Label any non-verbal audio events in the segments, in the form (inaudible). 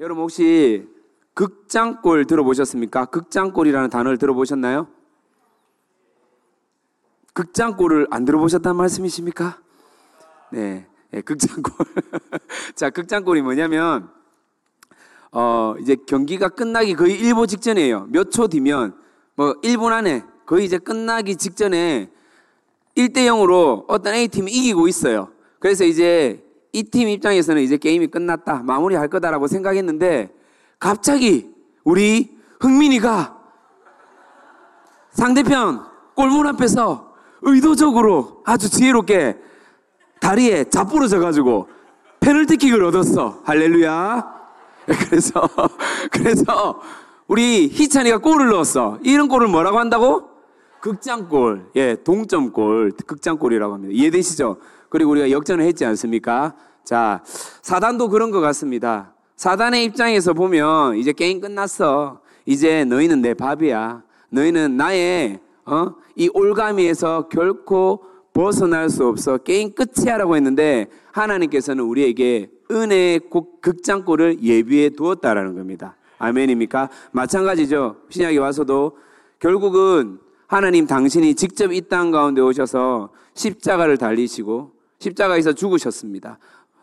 여러분 혹시 극장골 들어보셨습니까? 극장골이라는 단어를 들어보셨나요? 극장골을 안 들어보셨다는 말씀이십니까? 네, 네 극장골. (laughs) 자, 극장골이 뭐냐면 어, 이제 경기가 끝나기 거의 1보 직전이에요. 몇 초 뒤면 뭐 1분 안에 거의 이제 끝나기 직전에 1대 0으로 어떤 A팀이 이기고 있어요. 그래서 이제 이 팀 입장에서는 이제 게임이 끝났다. 마무리할 거다라고 생각했는데 갑자기 우리 흥민이가 상대편 골문 앞에서 의도적으로 아주 지혜롭게 다리에 자부러져 가지고 페널티킥을 얻었어. 할렐루야. 그래서 (laughs) 그래서 우리 희찬이가 골을 넣었어. 이런 골을 뭐라고 한다고? 극장골. 예, 동점골. 극장골이라고 합니다. 이해되시죠? 그리고 우리가 역전을 했지 않습니까? 자, 사단도 그런 것 같습니다. 사단의 입장에서 보면 이제 게임 끝났어. 이제 너희는 내 밥이야. 너희는 나의 어? 이 올가미에서 결코 벗어날 수 없어. 게임 끝이야 라고 했는데 하나님께서는 우리에게 은혜의 극장골을 예비해 두었다라는 겁니다. 아멘입니까? 마찬가지죠. 신약에 와서도 결국은 하나님 당신이 직접 이 땅 가운데 오셔서 십자가를 달리시고 십자가에서 죽으셨습니다.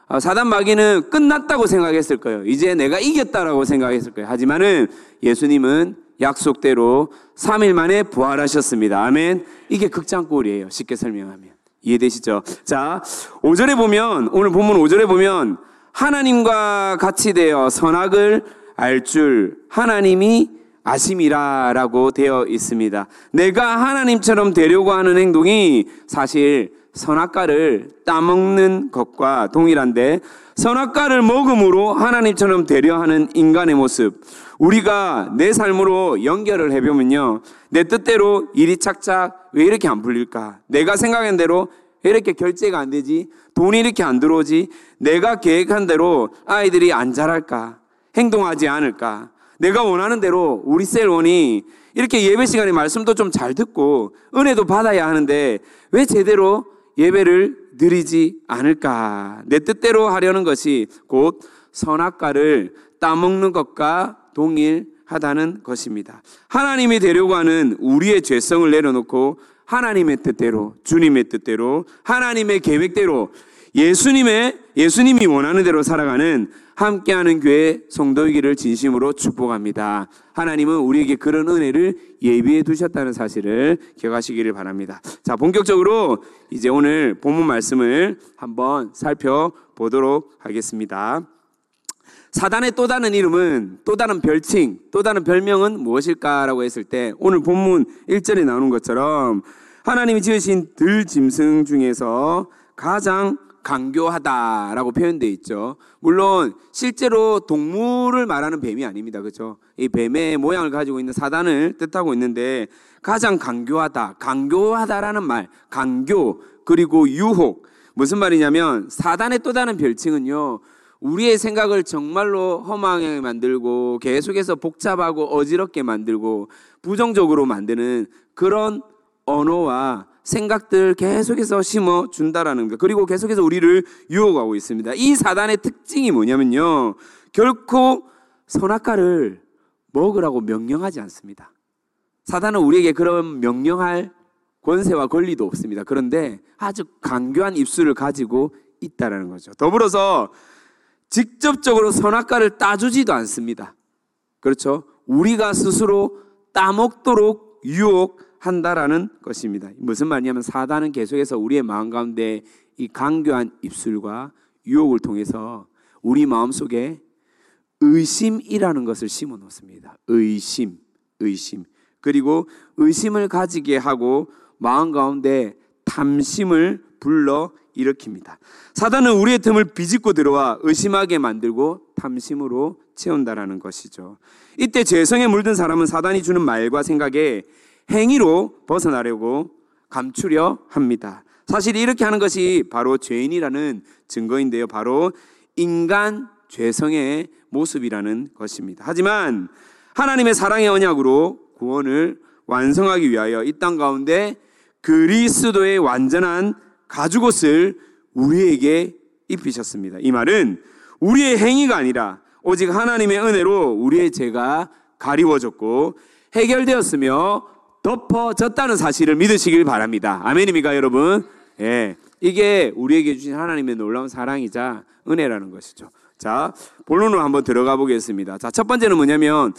아, 사단 마귀는 끝났다고 생각했을 거예요. 이제 내가 이겼다라고 생각했을 거예요. 하지만은 예수님은 약속대로 3일 만에 부활하셨습니다. 아멘. 이게 극장골이에요. 쉽게 설명하면. 이해되시죠? 자, 5절에 보면, 오늘 본문 5절에 보면, 하나님과 같이 되어 선악을 알 줄 하나님이 아심이라 라고 되어 있습니다. 내가 하나님처럼 되려고 하는 행동이 사실 선악과를 따먹는 것과 동일한데 선악과를 먹음으로 하나님처럼 되려 하는 인간의 모습 우리가 내 삶으로 연결을 해보면요 내 뜻대로 일이 착착 왜 이렇게 안 풀릴까? 내가 생각한 대로 왜 이렇게 결제가 안 되지? 돈이 이렇게 안 들어오지? 내가 계획한 대로 아이들이 안 자랄까? 행동하지 않을까? 내가 원하는 대로 우리 셀원이 이렇게 예배 시간에 말씀도 좀 잘 듣고 은혜도 받아야 하는데 왜 제대로 예배를 드리지 않을까? 내 뜻대로 하려는 것이 곧 선악과를 따먹는 것과 동일하다는 것입니다. 하나님이 되려고 하는 우리의 죄성을 내려놓고 하나님의 뜻대로, 주님의 뜻대로, 하나님의 계획대로 예수님의 예수님이 원하는 대로 살아가는 함께하는 교회 성도이기를 진심으로 축복합니다. 하나님은 우리에게 그런 은혜를 예비해 두셨다는 사실을 기억하시기를 바랍니다. 자, 본격적으로 이제 오늘 본문 말씀을 한번 살펴보도록 하겠습니다. 사단의 또 다른 이름은 또 다른 별칭, 또 다른 별명은 무엇일까라고 했을 때 오늘 본문 1절에 나오는 것처럼 하나님이 지으신 들짐승 중에서 가장 강교하다라고 표현되어 있죠. 물론 실제로 동물을 말하는 뱀이 아닙니다. 그렇죠? 이 뱀의 모양을 가지고 있는 사단을 뜻하고 있는데 가장 강교하다, 강교하다라는 말, 강교 그리고 유혹 무슨 말이냐면 사단의 또 다른 별칭은요. 우리의 생각을 정말로 허망하게 만들고 계속해서 복잡하고 어지럽게 만들고 부정적으로 만드는 그런 언어와 생각들 계속해서 심어 준다라는 것. 그리고 계속해서 우리를 유혹하고 있습니다. 이 사단의 특징이 뭐냐면요. 결코 선악과를 먹으라고 명령하지 않습니다. 사단은 우리에게 그런 명령할 권세와 권리도 없습니다. 그런데 아주 강교한 입술을 가지고 있다라는 거죠. 더불어서 직접적으로 선악과를 따주지도 않습니다. 그렇죠? 우리가 스스로 따먹도록 유혹 한다라는 것입니다. 무슨 말이냐면 사단은 계속해서 우리의 마음 가운데 이 강교한 입술과 유혹을 통해서 우리 마음 속에 의심이라는 것을 심어 놓습니다. 의심, 의심. 그리고 의심을 가지게 하고 마음 가운데 탐심을 불러 일으킵니다. 사단은 우리의 틈을 비집고 들어와 의심하게 만들고 탐심으로 채운다라는 것이죠. 이때 죄성에 물든 사람은 사단이 주는 말과 생각에 행위로 벗어나려고 감추려 합니다. 사실 이렇게 하는 것이 바로 죄인이라는 증거인데요. 바로 인간 죄성의 모습이라는 것입니다. 하지만 하나님의 사랑의 언약으로 구원을 완성하기 위하여 이 땅 가운데 그리스도의 완전한 가죽옷을 우리에게 입히셨습니다. 이 말은 우리의 행위가 아니라 오직 하나님의 은혜로 우리의 죄가 가리워졌고 해결되었으며 덮어졌다는 사실을 믿으시길 바랍니다. 아멘입니까, 여러분? 예. 이게 우리에게 주신 하나님의 놀라운 사랑이자 은혜라는 것이죠. 자, 본론으로 한번 들어가 보겠습니다. 자, 첫 번째는 뭐냐면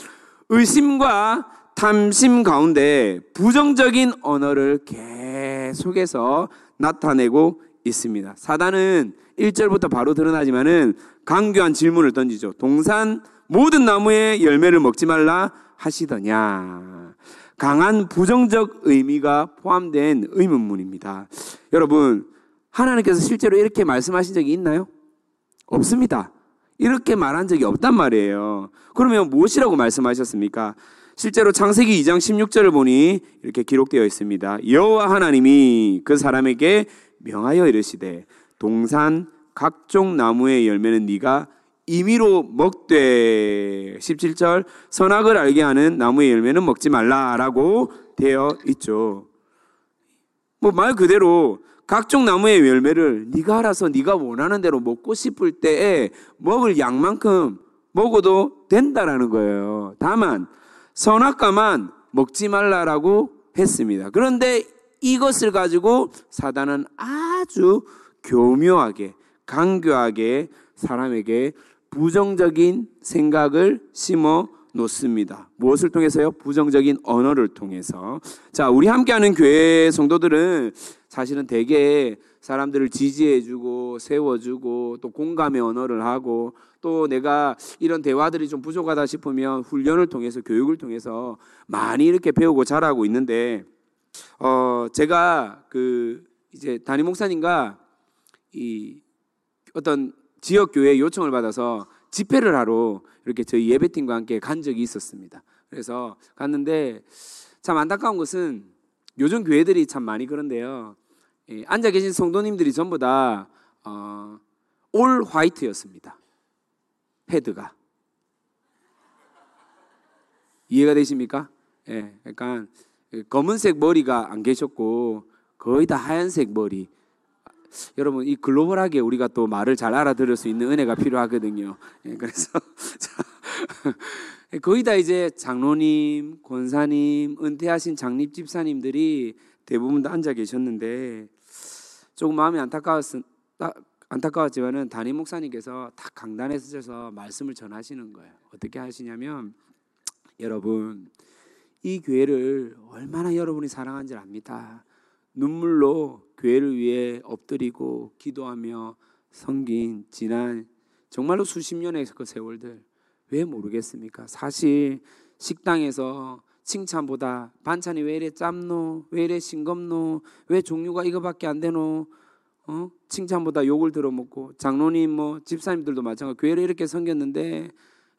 의심과 탐심 가운데 부정적인 언어를 계속해서 나타내고 있습니다. 사단은 1절부터 바로 드러나지만은 강교한 질문을 던지죠. 동산 모든 나무의 열매를 먹지 말라 하시더냐. 강한 부정적 의미가 포함된 의문문입니다. 여러분, 하나님께서 실제로 이렇게 말씀하신 적이 있나요? 없습니다. 이렇게 말한 적이 없단 말이에요. 그러면 무엇이라고 말씀하셨습니까? 실제로 창세기 2장 16절을 보니 이렇게 기록되어 있습니다. 여호와 하나님이 그 사람에게 명하여 이르시되 동산 각종 나무의 열매는 네가 임의로 먹되 17절 선악을 알게 하는 나무의 열매는 먹지 말라라고 되어 있죠. 뭐 말 그대로 각종 나무의 열매를 네가 알아서 네가 원하는 대로 먹고 싶을 때에 먹을 양만큼 먹어도 된다라는 거예요. 다만 선악과만 먹지 말라라고 했습니다. 그런데 이것을 가지고 사단은 아주 교묘하게 강교하게 사람에게 부정적인 생각을 심어 놓습니다. 무엇을 통해서요? 부정적인 언어를 통해서. 자, 우리 함께하는 교회 성도들은 사실은 대개 사람들을 지지해주고 세워주고 또 공감의 언어를 하고 또 내가 이런 대화들이 좀 부족하다 싶으면 훈련을 통해서 교육을 통해서 많이 이렇게 배우고 자라고 있는데 어 제가 그 이제 담임 목사님과 이 어떤 지역 교회 요청을 받아서 집회를 하러 이렇게 저희 예배팀과 함께 간 적이 있었습니다. 그래서 갔는데 참 안타까운 것은 요즘 교회들이 참 많이 그런데요. 예, 앉아 계신 성도님들이 전부 다올 어, 화이트였습니다. 헤드가 이해가 되십니까? 예, 약간 검은색 머리가 안 계셨고 거의 다 하얀색 머리. 여러분 이 글로벌하게 우리가 또 말을 잘 알아들을 수 있는 은혜가 필요하거든요. 예, 그래서 (laughs) 거의 다 이제 장로님, 권사님, 은퇴하신 장립 집사님들이 대부분 다 앉아 계셨는데 조금 마음이 안타까웠 안타까웠지만은 담임 목사님께서 다 강단에 서셔서 말씀을 전하시는 거예요. 어떻게 하시냐면 여러분 이 교회를 얼마나 여러분이 사랑한지 압니다. 눈물로 교회를 위해 엎드리고 기도하며 섬긴 지난 정말로 수십 년의 그 세월들 왜 모르겠습니까? 사실 식당에서 칭찬보다 반찬이 왜 이래 짭노? 왜 이래 싱겁노? 왜 종류가 이거밖에 안 되노? 어? 칭찬보다 욕을 들어먹고 장로님 뭐 집사님들도 마찬가지 교회를 이렇게 섬겼는데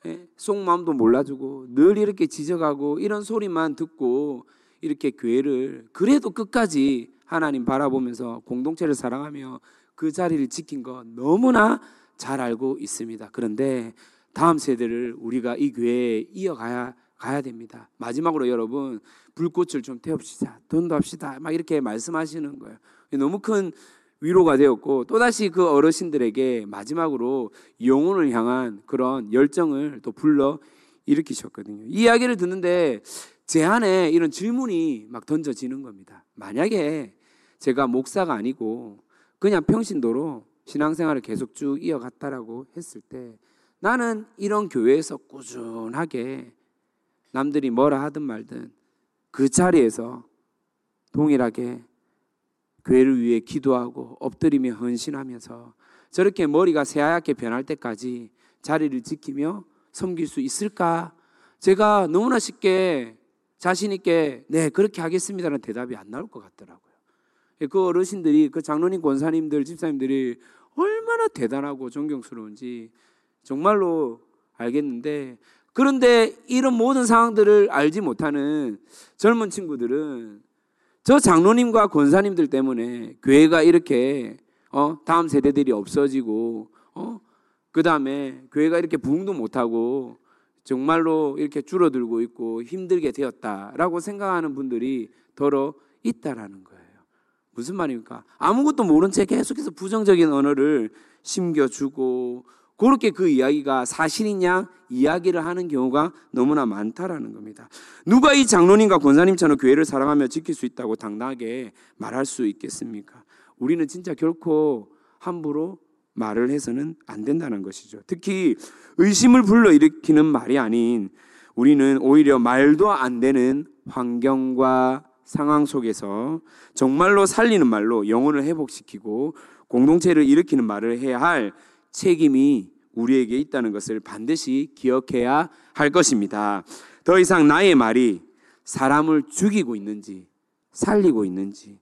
예? 속마음도 몰라주고 늘 이렇게 지적하고 이런 소리만 듣고 이렇게 교회를 그래도 끝까지 하나님 바라보면서 공동체를 사랑하며 그 자리를 지킨 거 너무나 잘 알고 있습니다. 그런데 다음 세대를 우리가 이 교회에 이어가야 가야 됩니다. 마지막으로 여러분 불꽃을 좀 태웁시다. 돈도 합시다. 막 이렇게 말씀하시는 거예요. 너무 큰 위로가 되었고 또다시 그 어르신들에게 마지막으로 영혼을 향한 그런 열정을 또 불러 일으키셨거든요. 이 이야기를 듣는데 제 안에 이런 질문이 막 던져지는 겁니다. 만약에 제가 목사가 아니고 그냥 평신도로 신앙생활을 계속 쭉 이어갔다라고 했을 때 나는 이런 교회에서 꾸준하게 남들이 뭐라 하든 말든 그 자리에서 동일하게 교회를 위해 기도하고 엎드리며 헌신하면서 저렇게 머리가 새하얗게 변할 때까지 자리를 지키며 섬길 수 있을까? 제가 너무나 쉽게 자신 있게 네 그렇게 하겠습니다라는 대답이 안 나올 것 같더라고요. 그 어르신들이 그 장로님 권사님들 집사님들이 얼마나 대단하고 존경스러운지 정말로 알겠는데 그런데 이런 모든 상황들을 알지 못하는 젊은 친구들은 저 장로님과 권사님들 때문에 교회가 이렇게 어 다음 세대들이 없어지고 어 그 다음에 교회가 이렇게 부흥도 못하고 정말로 이렇게 줄어들고 있고 힘들게 되었다라고 생각하는 분들이 더러 있다라는 거예요. 무슨 말입니까? 아무것도 모른 채 계속해서 부정적인 언어를 심겨주고 그렇게 그 이야기가 사실이냐 이야기를 하는 경우가 너무나 많다라는 겁니다. 누가 이 장로님과 권사님처럼 교회를 사랑하며 지킬 수 있다고 당당하게 말할 수 있겠습니까? 우리는 진짜 결코 함부로 말을 해서는 안 된다는 것이죠. 특히 의심을 불러일으키는 말이 아닌 우리는 오히려 말도 안 되는 환경과 상황 속에서 정말로 살리는 말로 영혼을 회복시키고 공동체를 일으키는 말을 해야 할 책임이 우리에게 있다는 것을 반드시 기억해야 할 것입니다. 더 이상 나의 말이 사람을 죽이고 있는지, 살리고 있는지,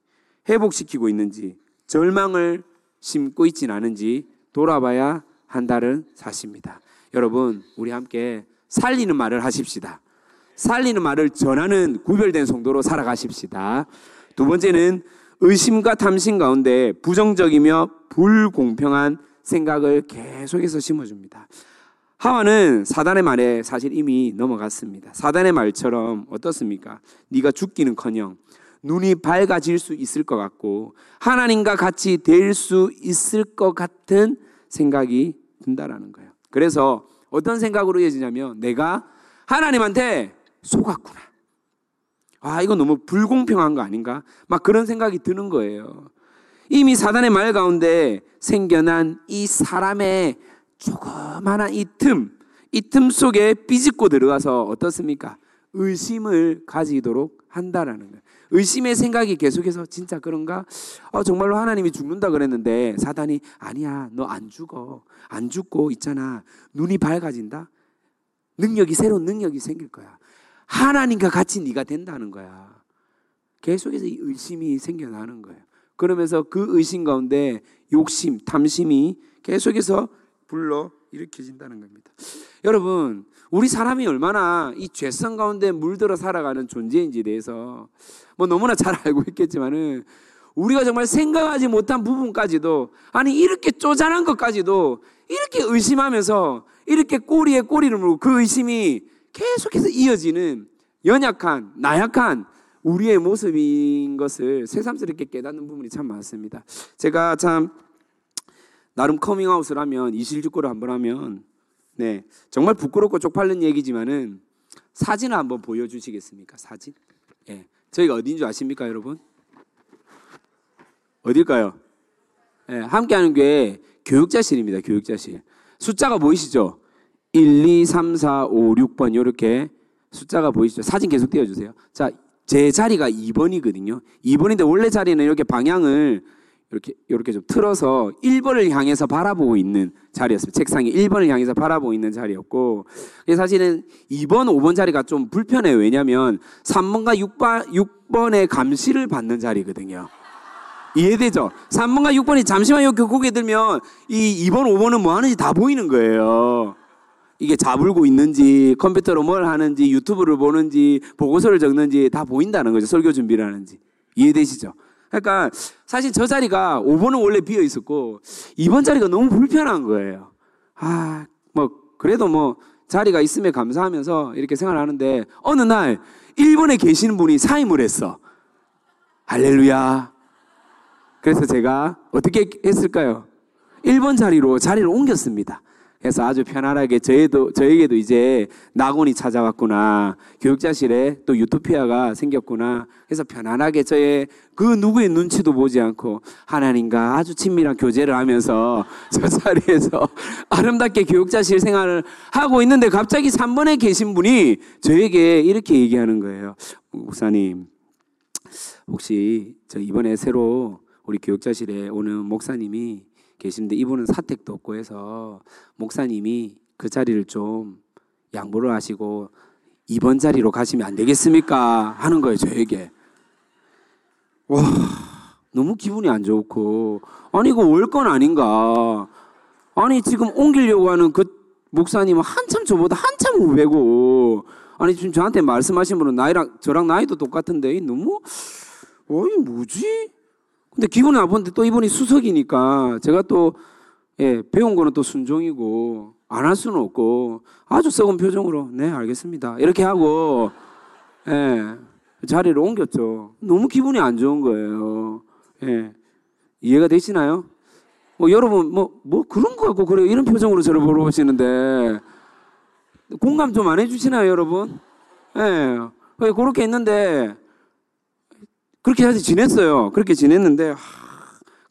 회복시키고 있는지, 절망을 심고 있진 않은지 돌아봐야 한다는 사실입니다. 여러분, 우리 함께 살리는 말을 하십시다. 살리는 말을 전하는 구별된 성도로 살아가십시다. 두 번째는 의심과 탐심 가운데 부정적이며 불공평한 생각을 계속해서 심어줍니다. 하와는 사단의 말에 사실 이미 넘어갔습니다. 사단의 말처럼 어떻습니까? 네가 죽기는커녕 눈이 밝아질 수 있을 것 같고 하나님과 같이 될 수 있을 것 같은 생각이 든다라는 거예요. 그래서 어떤 생각으로 이어지냐면 내가 하나님한테 속았구나. 아, 이거 너무 불공평한 거 아닌가? 막 그런 생각이 드는 거예요. 이미 사단의 말 가운데 생겨난 이 사람의 조그마한 이 틈, 이 틈 속에 삐집고 들어가서 어떻습니까? 의심을 가지도록 한다라는 거예요. 의심의 생각이 계속해서 진짜 그런가? 어, 정말로 하나님이 죽는다 그랬는데 사단이 아니야, 너 안 죽어. 안 죽고 있잖아. 눈이 밝아진다? 능력이, 새로운 능력이 생길 거야. 하나님과 같이 네가 된다는 거야. 계속해서 이 의심이 생겨나는 거예요. 그러면서 그 의심 가운데 욕심, 탐심이 계속해서 불러 일으켜진다는 겁니다. 여러분, 우리 사람이 얼마나 이 죄성 가운데 물들어 살아가는 존재인지에 대해서 뭐 너무나 잘 알고 있겠지만은 우리가 정말 생각하지 못한 부분까지도 아니 이렇게 쪼잔한 것까지도 이렇게 의심하면서 이렇게 꼬리에 꼬리를 물고 그 의심이 계속해서 이어지는 연약한 나약한 우리의 모습인 것을 새삼스럽게 깨닫는 부분이 참 많습니다. 제가 참 나름 커밍아웃을 하면 이실직고를 한번 하면 네 정말 부끄럽고 쪽팔린 얘기지만은 사진을 한번 보여주시겠습니까? 사진? 예, 네. 저희가 어딘 줄 아십니까, 여러분? 어딜까요? 네, 함께하는 교회 교육자실입니다. 교육자실. 숫자가 보이시죠? 1, 2, 3, 4, 5, 6번 이렇게 숫자가 보이시죠? 사진 계속 띄워주세요. 자, 제 자리가 2번이거든요. 2번인데 원래 자리는 이렇게 방향을 이렇게 이렇게 좀 틀어서 1번을 향해서 바라보고 있는 자리였습니다. 책상이 1번을 향해서 바라보고 있는 자리였고 사실은 2번, 5번 자리가 좀 불편해요. 왜냐하면 3번과 6번, 6번의 감시를 받는 자리거든요. 이해되죠? 3번과 6번이 잠시만 이렇게 고개 들면 이 2번, 5번은 뭐 하는지 다 보이는 거예요. 이게 잡을고 있는지 컴퓨터로 뭘 하는지 유튜브를 보는지 보고서를 적는지 다 보인다는 거죠. 설교 준비를 하는지. 이해되시죠? 그러니까 사실 저 자리가 5번은 원래 비어 있었고 2번 자리가 너무 불편한 거예요. 아, 뭐 그래도 뭐 자리가 있음에 감사하면서 이렇게 생활하는데 어느 날 1번에 계시는 분이 사임을 했어. 할렐루야. 그래서 제가 어떻게 했을까요? 1번 자리로 자리를 옮겼습니다. 그래서 아주 편안하게 저희도 저에게도 이제 낙원이 찾아왔구나. 교육자실에 또 유토피아가 생겼구나. 그래서 편안하게 저의 그 누구의 눈치도 보지 않고 하나님과 아주 친밀한 교제를 하면서 (laughs) 저 자리에서 아름답게 교육자실 생활을 하고 있는데 갑자기 3번에 계신 분이 저에게 이렇게 얘기하는 거예요. 목사님 혹시 저 이번에 새로 우리 교육자실에 오는 목사님이 계시는데 이분은 사택도 없고 해서 목사님이 그 자리를 좀 양보를 하시고 이번 자리로 가시면 안 되겠습니까? 하는 거예요, 저에게. 와, 너무 기분이 안 좋고. 아니, 이거 월권 아닌가. 아니, 지금 옮기려고 하는 그 목사님은 한참 저보다 한참 후배고. 아니, 지금 저한테 말씀하신 분은 나이랑, 저랑 나이도 똑같은데, 너무, 어이, 뭐지? 근데 기분이 나쁜데 또 이분이 수석이니까 제가 또 예, 배운 거는 또 순종이고 안 할 수는 없고 아주 썩은 표정으로 네 알겠습니다 이렇게 하고 예, 자리를 옮겼죠. 너무 기분이 안 좋은 거예요. 예, 이해가 되시나요? 뭐 여러분 뭐뭐 그런 거 같고 그래요 이런 표정으로 저를 보러 오시는데 공감 좀 안 해주시나요 여러분? 예. 네. 그렇게 했는데 그렇게 사실 지냈어요. 그렇게 지냈는데 하,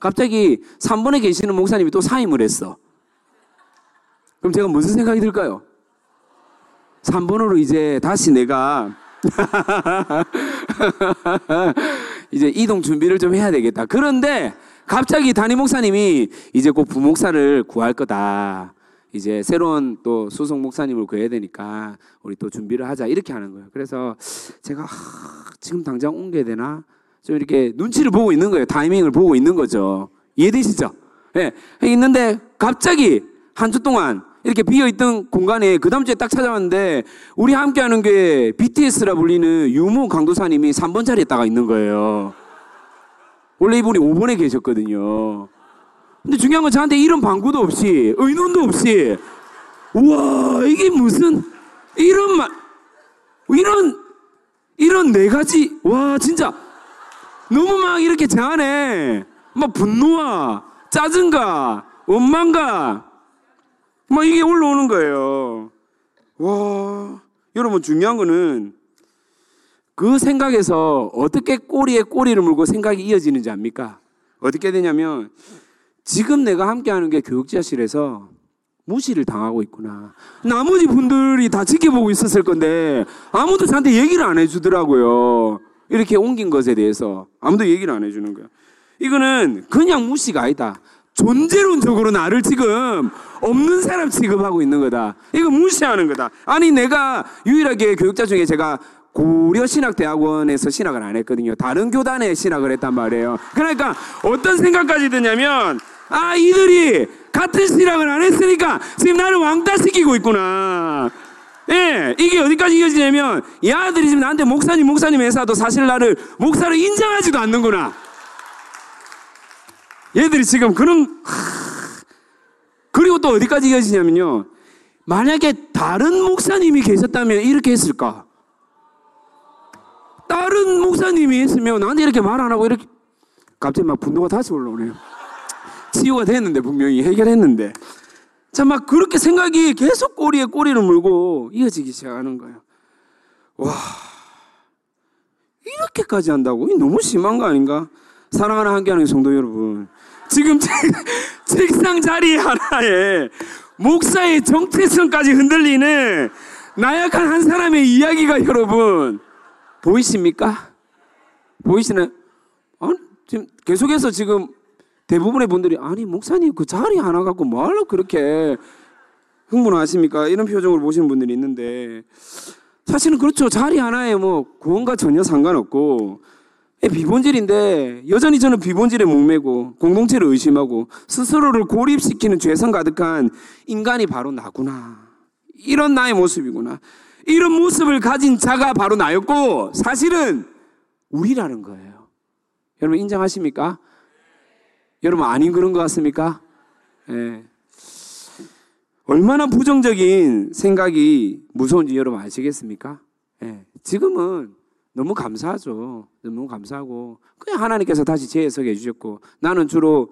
갑자기 3번에 계시는 목사님이 또 사임을 했어. 그럼 제가 무슨 생각이 들까요? 3번으로 이제 다시 내가 (laughs) 이제 이동 준비를 좀 해야 되겠다. 그런데 갑자기 담임 목사님이 이제 꼭 부목사를 구할 거다. 이제 새로운 또 수석 목사님을 구해야 되니까 우리 또 준비를 하자 이렇게 하는 거예요. 그래서 제가 하, 지금 당장 옮겨야 되나? 좀 이렇게 눈치를 보고 있는 거예요. 타이밍을 보고 있는 거죠. 이해되시죠? 예. 네. 있는데 갑자기 한 주 동안 이렇게 비어있던 공간에 그 다음 주에 딱 찾아왔는데 우리 함께하는 게 BTS라 불리는 유무 강도사님이 3번 자리에 따가 있는 거예요. 원래 이분이 5번에 계셨거든요. 근데 중요한 건 저한테 이런 방구도 없이 의논도 없이 우와 이게 무슨 이런 말 이런 이런 네 가지 와 진짜 너무 막 이렇게 제 안에 막 분노와 짜증과 원망과 막 이게 올라오는 거예요. 와 여러분 중요한 거는 그 생각에서 어떻게 꼬리에 꼬리를 물고 생각이 이어지는지 압니까? 어떻게 되냐면 지금 내가 함께하는 게 교육자실에서 무시를 당하고 있구나. 나머지 분들이 다 지켜보고 있었을 건데 아무도 저한테 얘기를 안 해주더라고요. 이렇게 옮긴 것에 대해서 아무도 얘기를 안 해주는 거야. 이거는 그냥 무시가 아니다. 존재론적으로 나를 지금 없는 사람 취급하고 있는 거다. 이거 무시하는 거다. 아니 내가 유일하게 교육자 중에 제가 고려신학대학원에서 신학을 안 했거든요. 다른 교단에 신학을 했단 말이에요. 그러니까 어떤 생각까지 드냐면 아, 이들이 같은 신앙을 안 했으니까 지금 나를 왕따시키고 있구나. 예, 이게 어디까지 이어지냐면 이 아들이 지금 나한테 목사님, 목사님 회사도 사실 나를 목사를 인정하지도 않는구나. 얘들이 지금 그런 하... 그리고 또 어디까지 이어지냐면요. 만약에 다른 목사님이 계셨다면 이렇게 했을까? 다른 목사님이 했으면 나한테 이렇게 말 안 하고 이렇게 갑자기 막 분노가 다시 올라오네요. 치유가 됐는데 분명히 해결했는데 자 막 그렇게 생각이 계속 꼬리에 꼬리를 물고 이어지기 시작하는 거예요. 와 이렇게까지 한다고? 너무 심한 거 아닌가? 사랑하는 함께하는 성도 여러분 지금 (laughs) 책상 자리 하나에 목사의 정체성까지 흔들리는 나약한 한 사람의 이야기가 여러분 보이십니까? 보이시나요? 어? 지금 계속해서 지금 대부분의 분들이 아니 목사님 그 자리 하나 갖고 뭐하러 그렇게 흥분하십니까? 이런 표정을 보시는 분들이 있는데 사실은 그렇죠. 자리 하나에 뭐 구원과 전혀 상관없고 비본질인데 여전히 저는 비본질에 목매고 공동체를 의심하고 스스로를 고립시키는 죄성 가득한 인간이 바로 나구나. 이런 나의 모습이구나. 이런 모습을 가진 자가 바로 나였고 사실은 우리라는 거예요. 여러분 인정하십니까? 여러분 아닌 그런 것 같습니까? 예. 얼마나 부정적인 생각이 무서운지 여러분 아시겠습니까? 예. 지금은 너무 감사하죠. 너무 감사하고 그냥 하나님께서 다시 재해석해 주셨고 나는 주로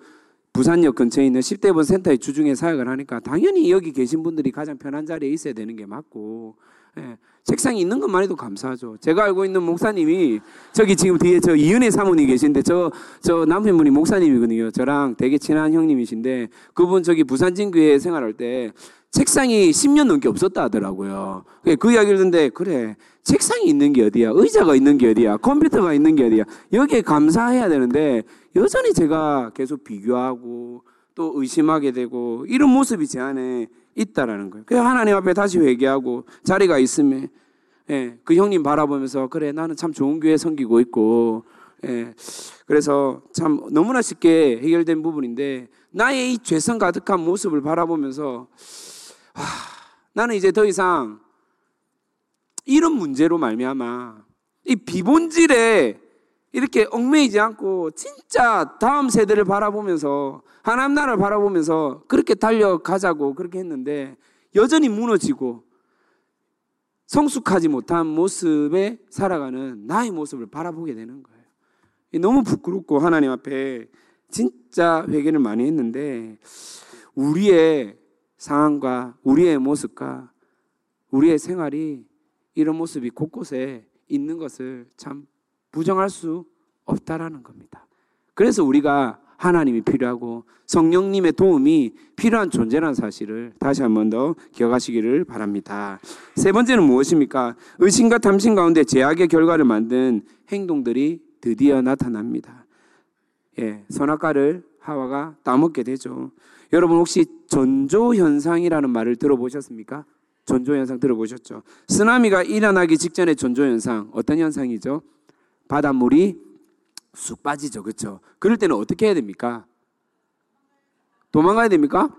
부산역 근처에 있는 10대번 센터의 주중에 사역을 하니까 당연히 여기 계신 분들이 가장 편한 자리에 있어야 되는 게 맞고 예, 책상이 있는 것만 해도 감사하죠. 제가 알고 있는 목사님이 저기 지금 뒤에 저 이은혜 사모님 계신데 저 저 남편분이 목사님이거든요. 저랑 되게 친한 형님이신데 그분 저기 부산 진교회 생활할 때 책상이 10년 넘게 없었다 하더라고요. 그 이야기를 듣는데 그래 책상이 있는 게 어디야? 의자가 있는 게 어디야? 컴퓨터가 있는 게 어디야? 여기에 감사해야 되는데 여전히 제가 계속 비교하고 또 의심하게 되고 이런 모습이 제 안에 있다라는 거예요. 그래서 하나님 앞에 다시 회개하고 자리가 있으면 예, 그 형님 바라보면서 그래 나는 참 좋은 교회 섬기고 있고 예, 그래서 참 너무나 쉽게 해결된 부분인데 나의 이 죄성 가득한 모습을 바라보면서 와, 나는 이제 더 이상 이런 문제로 말미암아 이 비본질에 이렇게 얽매이지 않고 진짜 다음 세대를 바라보면서 하나님 나라를 바라보면서 그렇게 달려가자고 그렇게 했는데 여전히 무너지고 성숙하지 못한 모습에 살아가는 나의 모습을 바라보게 되는 거예요. 너무 부끄럽고 하나님 앞에 진짜 회개를 많이 했는데 우리의 상황과 우리의 모습과 우리의 생활이 이런 모습이 곳곳에 있는 것을 참 부정할 수 없다라는 겁니다. 그래서 우리가 하나님이 필요하고 성령님의 도움이 필요한 존재라는 사실을 다시 한 번 더 기억하시기를 바랍니다. 세 번째는 무엇입니까? 의심과 탐심 가운데 제약의 결과를 만든 행동들이 드디어 나타납니다. 예, 선악과를 하와가 따먹게 되죠. 여러분 혹시 전조 현상이라는 말을 들어보셨습니까? 전조 현상 들어보셨죠? 쓰나미가 일어나기 직전의 전조 현상 어떤 현상이죠? 바닷물이 쑥 빠지죠. 그렇죠? 그럴 때는 어떻게 해야 됩니까? 도망가야 됩니까?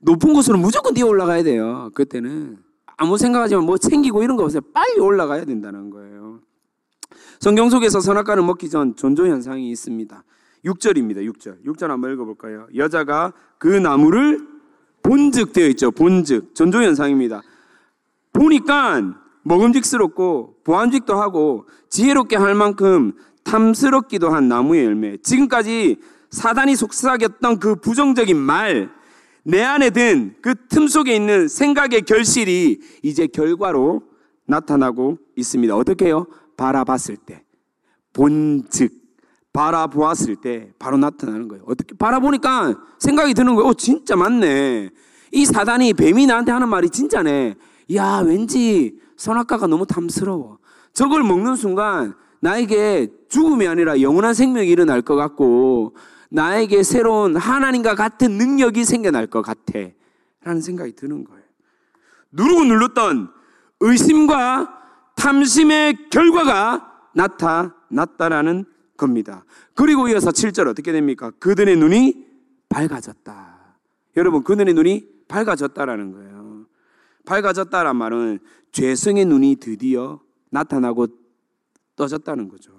높은 곳으로 무조건 뛰어 올라가야 돼요. 그때는 아무 생각하지 뭐 챙기고 이런 거 없어요. 빨리 올라가야 된다는 거예요. 성경 속에서 선악과를 먹기 전 전조 현상이 있습니다. 6절입니다. 6절. 6절 한번 읽어 볼까요? 여자가 그 나무를 본즉 되어 있죠. 본즉. 전조 현상입니다. 보니까 먹음직스럽고 보안직도 하고 지혜롭게 할 만큼 탐스럽기도 한 나무의 열매. 지금까지 사단이 속삭였던 그 부정적인 말, 내 안에 든 그 틈 속에 있는 생각의 결실이 이제 결과로 나타나고 있습니다. 어떻게 해요? 바라봤을 때. 본즉. 바라보았을 때 바로 나타나는 거예요. 어떻게 바라보니까 생각이 드는 거예요. 어, 진짜 맞네. 이 사단이 뱀이 나한테 하는 말이 진짜네. 야, 왠지 선악과가 너무 탐스러워. 저걸 먹는 순간 나에게 죽음이 아니라 영원한 생명이 일어날 것 같고 나에게 새로운 하나님과 같은 능력이 생겨날 것 같아. 라는 생각이 드는 거예요. 누르고 눌렀던 의심과 탐심의 결과가 나타났다라는 겁니다. 그리고 이어서 7절 어떻게 됩니까? 그들의 눈이 밝아졌다. 여러분, 그들의 눈이 밝아졌다라는 거예요. 밝아졌다란 말은 죄성의 눈이 드디어 나타나고 떠졌다는 거죠.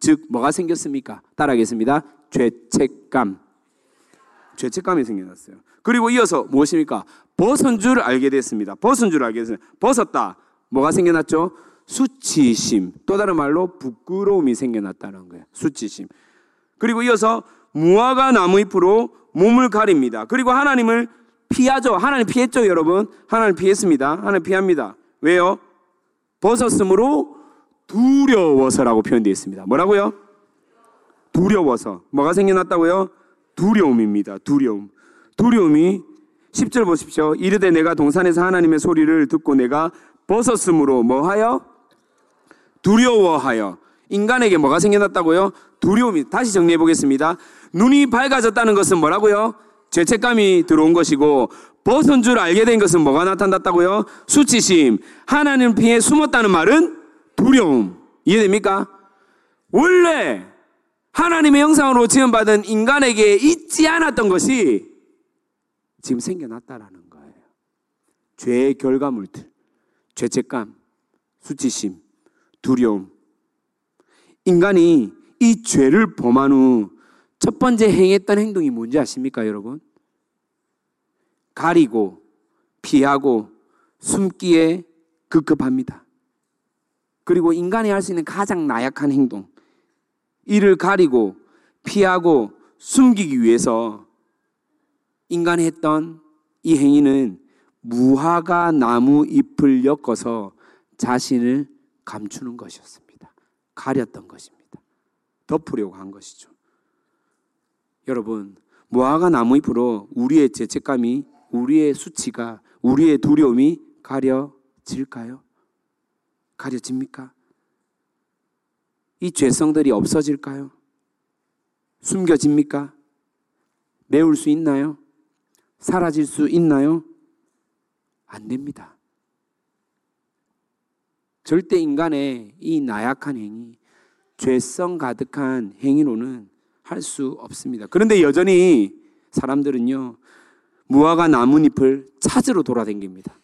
즉, 뭐가 생겼습니까? 따라하겠습니다. 죄책감. 죄책감이 생겨났어요. 그리고 이어서 무엇입니까? 벗은 줄 알게 됐습니다. 벗은 줄 알게 됐습니다. 벗었다. 뭐가 생겨났죠? 수치심. 또 다른 말로 부끄러움이 생겨났다는 거예요. 수치심. 그리고 이어서 무화과 나무 잎으로 몸을 가립니다. 그리고 하나님을 피하죠. 하나님 피했죠, 여러분. 하나님 피했습니다. 하나님 피합니다. 왜요? 벗었으므로 두려워서라고 표현되어 있습니다. 뭐라고요? 두려워서. 뭐가 생겨났다고요? 두려움입니다. 두려움. 두려움이 10절 보십시오. 이르되 내가 동산에서 하나님의 소리를 듣고 내가 벗었으므로 뭐하여? 두려워하여. 인간에게 뭐가 생겨났다고요? 두려움이. 다시 정리해 보겠습니다. 눈이 밝아졌다는 것은 뭐라고요? 죄책감이 들어온 것이고 벗은 줄 알게 된 것은 뭐가 나타났다고요? 수치심. 하나님 피해 숨었다는 말은 두려움. 이해됩니까? 원래 하나님의 형상으로 지음받은 인간에게 있지 않았던 것이 지금 생겨났다라는 거예요. 죄의 결과물들. 죄책감, 수치심, 두려움. 인간이 이 죄를 범한 후 첫 번째 행했던 행동이 뭔지 아십니까, 여러분? 가리고, 피하고, 숨기에 급급합니다. 그리고 인간이 할 수 있는 가장 나약한 행동. 이를 가리고, 피하고, 숨기기 위해서 인간이 했던 이 행위는 무화과 나무 잎을 엮어서 자신을 감추는 것이었습니다. 가렸던 것입니다. 덮으려고 한 것이죠. 여러분, 무화과 나무 잎으로 우리의 죄책감이, 우리의 수치가, 우리의 두려움이 가려질까요? 가려집니까? 이 죄성들이 없어질까요? 숨겨집니까? 메울 수 있나요? 사라질 수 있나요? 안 됩니다. 절대 인간의 이 나약한 행위, 죄성 가득한 행위로는 할 수 없습니다. 그런데 여전히 사람들은요, 무화과 나뭇잎을 찾으러 돌아다닙니다.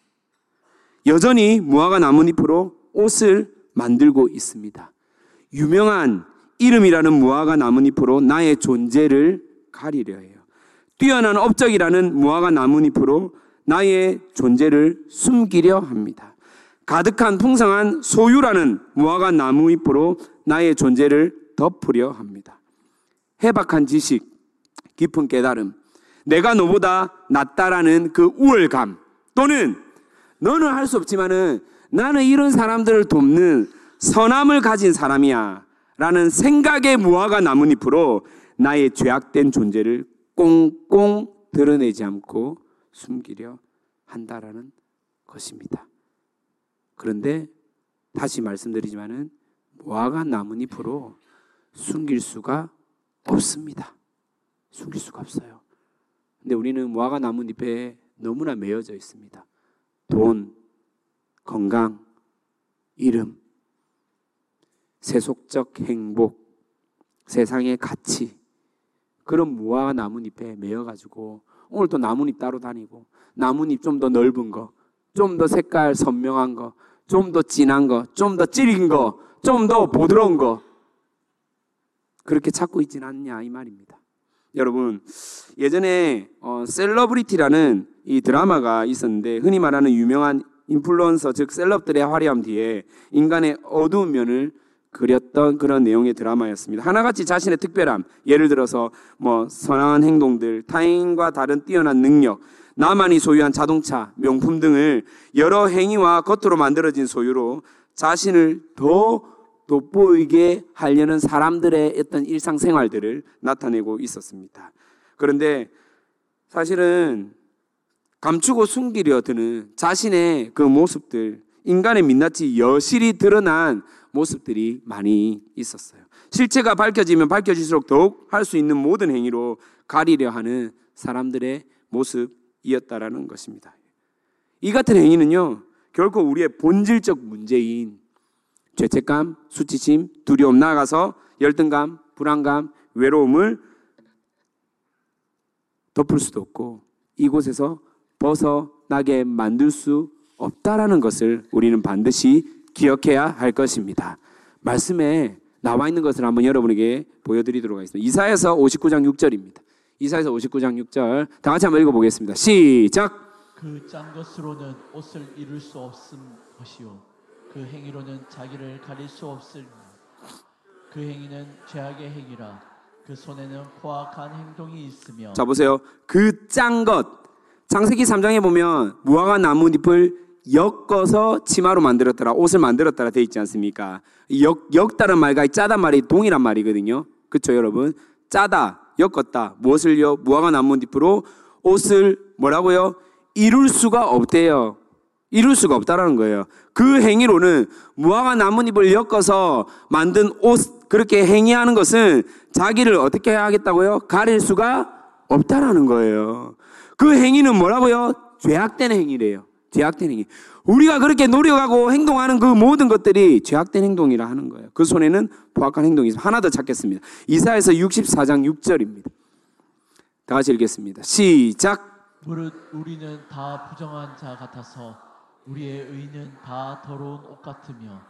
여전히 무화과 나뭇잎으로 옷을 만들고 있습니다. 유명한 이름이라는 무화과 나뭇잎으로 나의 존재를 가리려 해요. 뛰어난 업적이라는 무화과 나뭇잎으로 나의 존재를 숨기려 합니다. 가득한 풍성한 소유라는 무화과 나무잎으로 나의 존재를 덮으려 합니다. 해박한 지식, 깊은 깨달음, 내가 너보다 낫다라는 그 우월감, 또는 너는 할 수 없지만은 나는 이런 사람들을 돕는 선함을 가진 사람이야. 라는 생각의 무화과 나뭇잎으로 나의 죄악된 존재를 꽁꽁 드러내지 않고 숨기려 한다라는 것입니다. 그런데 다시 말씀드리지만은 무화과 나뭇잎으로 숨길 수가 없습니다. 숨길 수가 없어요. 근데 우리는 무화과 나뭇잎에 너무나 매여져 있습니다. 돈, 건강, 이름, 세속적 행복, 세상의 가치, 그런 무화과 나뭇잎에 매여가지고 오늘 또 나뭇잎 따러 다니고 나뭇잎 좀 더 넓은 거, 좀 더 색깔 선명한 거, 좀 더 진한 거, 좀 더 질긴 거, 좀 더 부드러운 거 그렇게 찾고 있지는 않냐 이 말입니다. 여러분 예전에 어, 셀러브리티라는 이 드라마가 있었는데 흔히 말하는 유명한 인플루언서 즉 셀럽들의 화려함 뒤에 인간의 어두운 면을 그렸던 그런 내용의 드라마였습니다. 하나같이 자신의 특별함, 예를 들어서 뭐 선한 행동들, 타인과 다른 뛰어난 능력, 나만이 소유한 자동차, 명품 등을 여러 행위와 겉으로 만들어진 소유로 자신을 더 돋보이게 하려는 사람들의 어떤 일상생활들을 나타내고 있었습니다. 그런데 사실은 감추고 숨기려 드는 자신의 그 모습들, 인간의 민낯이 여실히 드러난 모습들이 많이 있었어요. 실체가 밝혀지면 밝혀질수록 더욱 할 수 있는 모든 행위로 가리려 하는 사람들의 모습이었다라는 것입니다. 이 같은 행위는요, 결코 우리의 본질적 문제인 죄책감, 수치심, 두려움 나아가서 열등감, 불안감, 외로움을 덮을 수도 없고 이곳에서 벗어나게 만들 수 없다라는 것을 우리는 반드시 기억해야 할 것입니다. 말씀에 나와 있는 것을 한번 여러분에게 보여드리도록 하겠습니다. 이사에서 59장 6절입니다. 이사에서 59장 6절 다 같이 한번 읽어보겠습니다. 시작. 그 짠 것으로는 옷을 이룰 수 없음 것이요 그 행위로는 자기를 가릴 수 없을 그 행위는 죄악의 행위라 그 손에는 포악한 행동이 있으며 자 보세요. 그 짠 것. 창세기 3장에 보면 무화과 나뭇잎을 엮어서 치마로 만들었더라. 옷을 만들었더라 돼 있지 않습니까? 역, 엮다는 말과 짜단 말이 동일한 말이거든요. 그렇죠, 여러분? 짜다, 엮었다. 무엇을요? 무화과 나뭇잎으로 옷을 뭐라고요? 이룰 수가 없대요. 이룰 수가 없다라는 거예요. 그 행위로는 무화과 나뭇잎을 엮어서 만든 옷 그렇게 행위하는 것은 자기를 어떻게 해야 하겠다고요? 가릴 수가 없다라는 거예요. 그 행위는 뭐라고요? 죄악된 행위래요. 죄악된 행위. 우리가 그렇게 노력하고 행동하는 그 모든 것들이 죄악된 행동이라 하는 거예요. 그 손에는 포악한 행동이 있습니다. 하나 더 찾겠습니다. 이사에서 64장 6절입니다. 다 같이 읽겠습니다. 시작. 우리는 다 부정한 자 같아서 우리의 의는 다 더러운 옷 같으며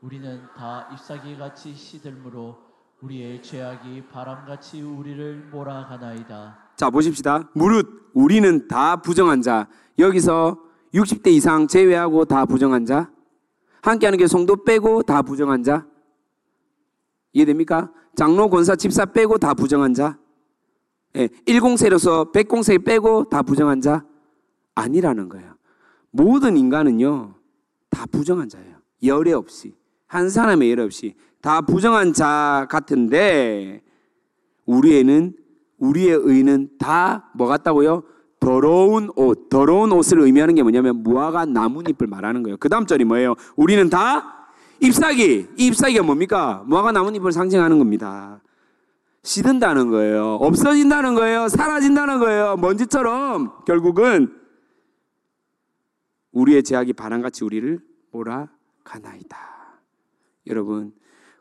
우리는 다 잎사귀 같이 시들므로 우리의 죄악이 바람같이 우리를 몰아가나이다. 자, 보십시다. 무릇 우리는 다 부정한 자. 여기서 60대 이상 제외하고 다 부정한 자. 함께하는 게 성도 빼고 다 부정한 자. 이해됩니까? 장로, 권사, 집사 빼고 다 부정한 자. 예, 1공세로서 100공세 빼고 다 부정한 자. 아니라는 거예요. 모든 인간은요, 다 부정한 자예요. 열애 없이. 한 사람의 열애 없이. 다 부정한 자 같은데, 우리에는, 우리의 의는 다 뭐 같다고요? 더러운 옷. 더러운 옷을 의미하는 게 뭐냐면 무화과 나뭇잎을 말하는 거예요. 그 다음 절이 뭐예요? 우리는 다 잎사귀. 이 잎사귀가 뭡니까? 무화과 나뭇잎을 상징하는 겁니다. 시든다는 거예요. 없어진다는 거예요. 사라진다는 거예요. 먼지처럼 결국은 우리의 제약이 바람같이 우리를 몰아가나이다. 여러분,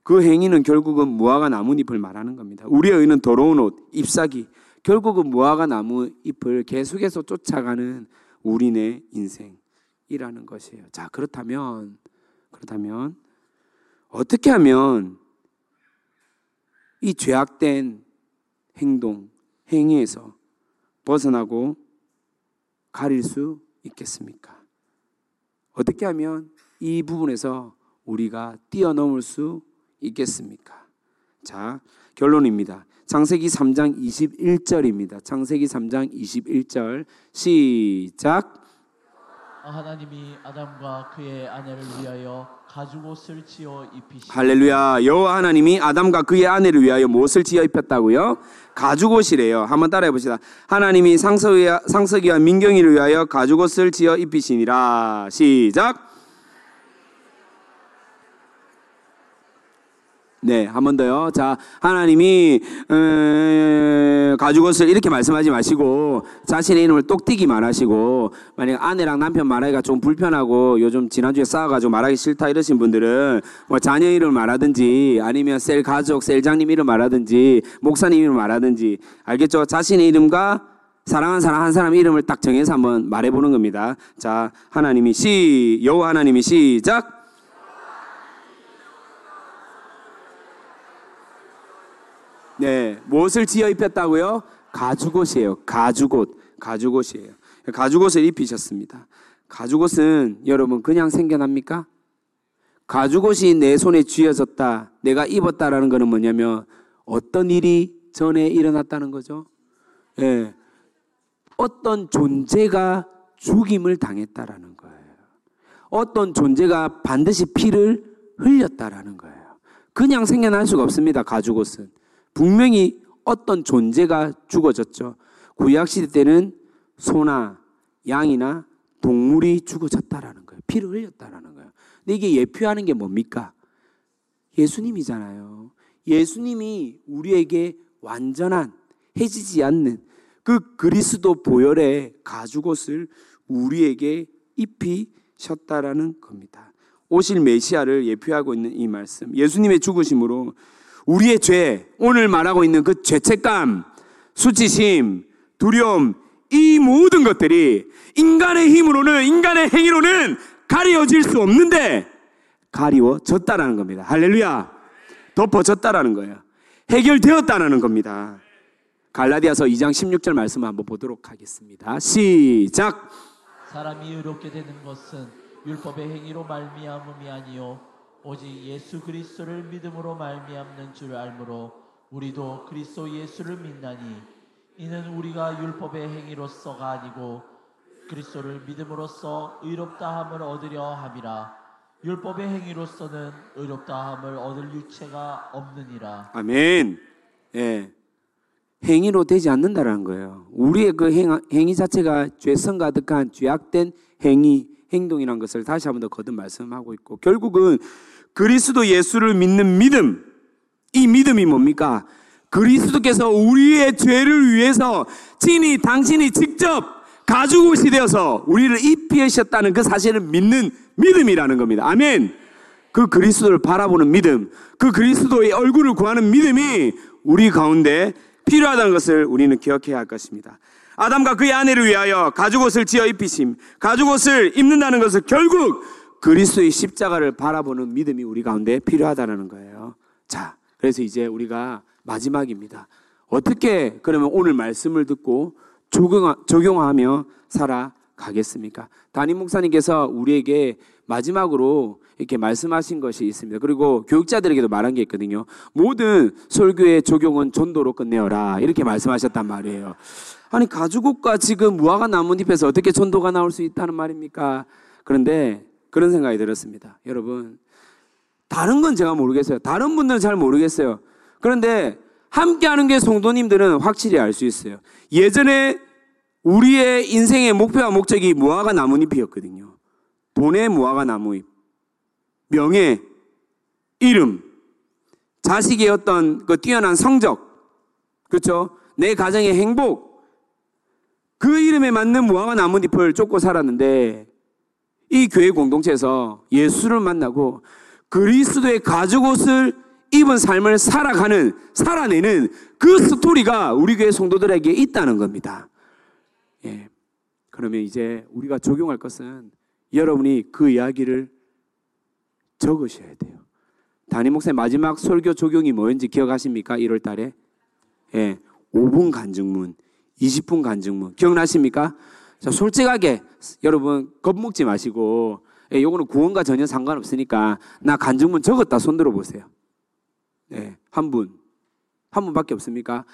그 행위는 결국은 무화과 나뭇잎을 말하는 겁니다. 우리의 의는 더러운 옷, 잎사귀. 결국은 무화과 나뭇잎을 계속해서 쫓아가는 우리네 인생이라는 것이에요. 자, 그렇다면, 그렇다면, 어떻게 하면 이 죄악된 행동, 행위에서 벗어나고 가릴 수 있겠습니까? 어떻게 하면 이 부분에서 우리가 뛰어넘을 수 있겠습니까? 자, 결론입니다. 창세기 3장 21절입니다. 창세기 3장 21절 시작. 하나님이 아담과 그의 아내를 위하여 가죽옷을 지어 입히시고 할렐루야. 여호와 하나님이 아담과 그의 아내를 위하여 무엇을 지어 입혔다고요? 가죽옷이래요. 한번 따라해 봅시다. 하나님이 상석이와 민경이를 위하여 가죽옷을 지어 입히시니라. 시작. 네, 한 번 더요. 자, 하나님이 어, 가죽옷을 이렇게 말씀하지 마시고 자신의 이름을 똑띠기 말하시고 만약 아내랑 남편 말하기가 좀 불편하고 요즘 지난주에 싸워가지고 말하기 싫다 이러신 분들은 뭐 자녀 이름 말하든지 아니면 셀 가족, 셀장님 이름 말하든지 목사님 이름 말하든지 알겠죠? 자신의 이름과 사랑하는 사람 한 사람 이름을 딱 정해서 한번 말해보는 겁니다. 자, 하나님이 시 여호와 하나님이 시작. 네, 무엇을 지어 입혔다고요? 가죽옷이에요. 가죽옷, 가죽옷이에요. 가죽옷을 입히셨습니다. 가죽옷은 여러분 그냥 생겨납니까? 가죽옷이 내 손에 쥐어졌다, 내가 입었다라는 것은 뭐냐면 어떤 일이 전에 일어났다는 거죠. 예, 어떤 존재가 죽임을 당했다라는 거예요. 어떤 존재가 반드시 피를 흘렸다라는 거예요. 그냥 생겨날 수가 없습니다. 가죽옷은. 분명히 어떤 존재가 죽어졌죠. 구약시대 때는 소나 양이나 동물이 죽어졌다라는 거예요. 피를 흘렸다라는 거예요. 근데 이게 예표하는 게 뭡니까? 예수님이잖아요. 예수님이 우리에게 완전한 해지지 않는 그 그리스도 보혈의 가죽옷을 우리에게 입히셨다라는 겁니다. 오실 메시아를 예표하고 있는 이 말씀. 예수님의 죽으심으로 우리의 죄, 오늘 말하고 있는 그 죄책감, 수치심, 두려움, 이 모든 것들이 인간의 힘으로는, 인간의 행위로는 가려질 수 없는데 가리워졌다라는 겁니다. 할렐루야. 덮어졌다라는 거예요. 해결되었다라는 겁니다. 갈라디아서 2장 16절 말씀을 한번 보도록 하겠습니다. 시작. 사람이 의롭게 되는 것은 율법의 행위로 말미암음이 아니요 오직 예수 그리스도를 믿음으로 말미암는 줄 알므로 우리도 그리스도 예수를 믿나니 이는 우리가 율법의 행위로서가 아니고 그리스도를 믿음으로써 의롭다함을 얻으려 함이라 율법의 행위로서는 의롭다함을 얻을 유체가 없느니라 아멘. 예. 행위로 되지 않는다라는 거예요. 우리의 그 행, 행위 자체가 죄성 가득한 죄악된 행위, 행동이란 것을 다시 한 번 더 거듭 말씀하고 있고 결국은 그리스도 예수를 믿는 믿음, 이 믿음이 뭡니까? 그리스도께서 우리의 죄를 위해서 친히 당신이 직접 가죽옷이 되어서 우리를 입히셨다는 그 사실을 믿는 믿음이라는 겁니다. 아멘. 그 그리스도를 바라보는 믿음, 그 그리스도의 얼굴을 구하는 믿음이 우리 가운데 필요하다는 것을 우리는 기억해야 할 것입니다. 아담과 그의 아내를 위하여 가죽옷을 지어 입히심, 가죽옷을 입는다는 것은 결국 그리스도의 십자가를 바라보는 믿음이 우리 가운데 필요하다는 거예요. 자, 그래서 이제 우리가 마지막입니다. 어떻게 그러면 오늘 말씀을 듣고 적용, 적용하며 살아가겠습니까? 담임 목사님께서 우리에게 마지막으로 이렇게 말씀하신 것이 있습니다. 그리고 교육자들에게도 말한 게 있거든요. 모든 설교의 적용은 전도로 끝내어라. 이렇게 말씀하셨단 말이에요. 아니, 가죽옷과 지금 무화과 나뭇잎에서 어떻게 전도가 나올 수 있다는 말입니까? 그런데 그런 생각이 들었습니다. 여러분, 다른 건 제가 모르겠어요. 다른 분들은 잘 모르겠어요. 그런데 함께 하는 게 성도님들은 확실히 알 수 있어요. 예전에 우리의 인생의 목표와 목적이 무화과 나뭇잎이었거든요. 돈의 무화과 나무잎, 명예, 이름, 자식의 어떤 그 뛰어난 성적, 그렇죠? 내 가정의 행복, 그 이름에 맞는 무화과 나뭇잎을 쫓고 살았는데 이 교회 공동체에서 예수를 만나고 그리스도의 가죽 옷을 입은 삶을 살아가는, 살아내는 그 스토리가 우리 교회 성도들에게 있다는 겁니다. 예. 그러면 이제 우리가 적용할 것은 여러분이 그 이야기를 적으셔야 돼요. 담임 목사님 마지막 설교 적용이 뭐였는지 기억하십니까? 1월 달에? 예. 5분 간증문, 20분 간증문. 기억나십니까? 자, 솔직하게 여러분 겁먹지 마시고 예, 요거는 구원과 전혀 상관없으니까 나 간증문 적었다 손 들어 보세요. 네, 한 분. 한 분밖에 없습니까?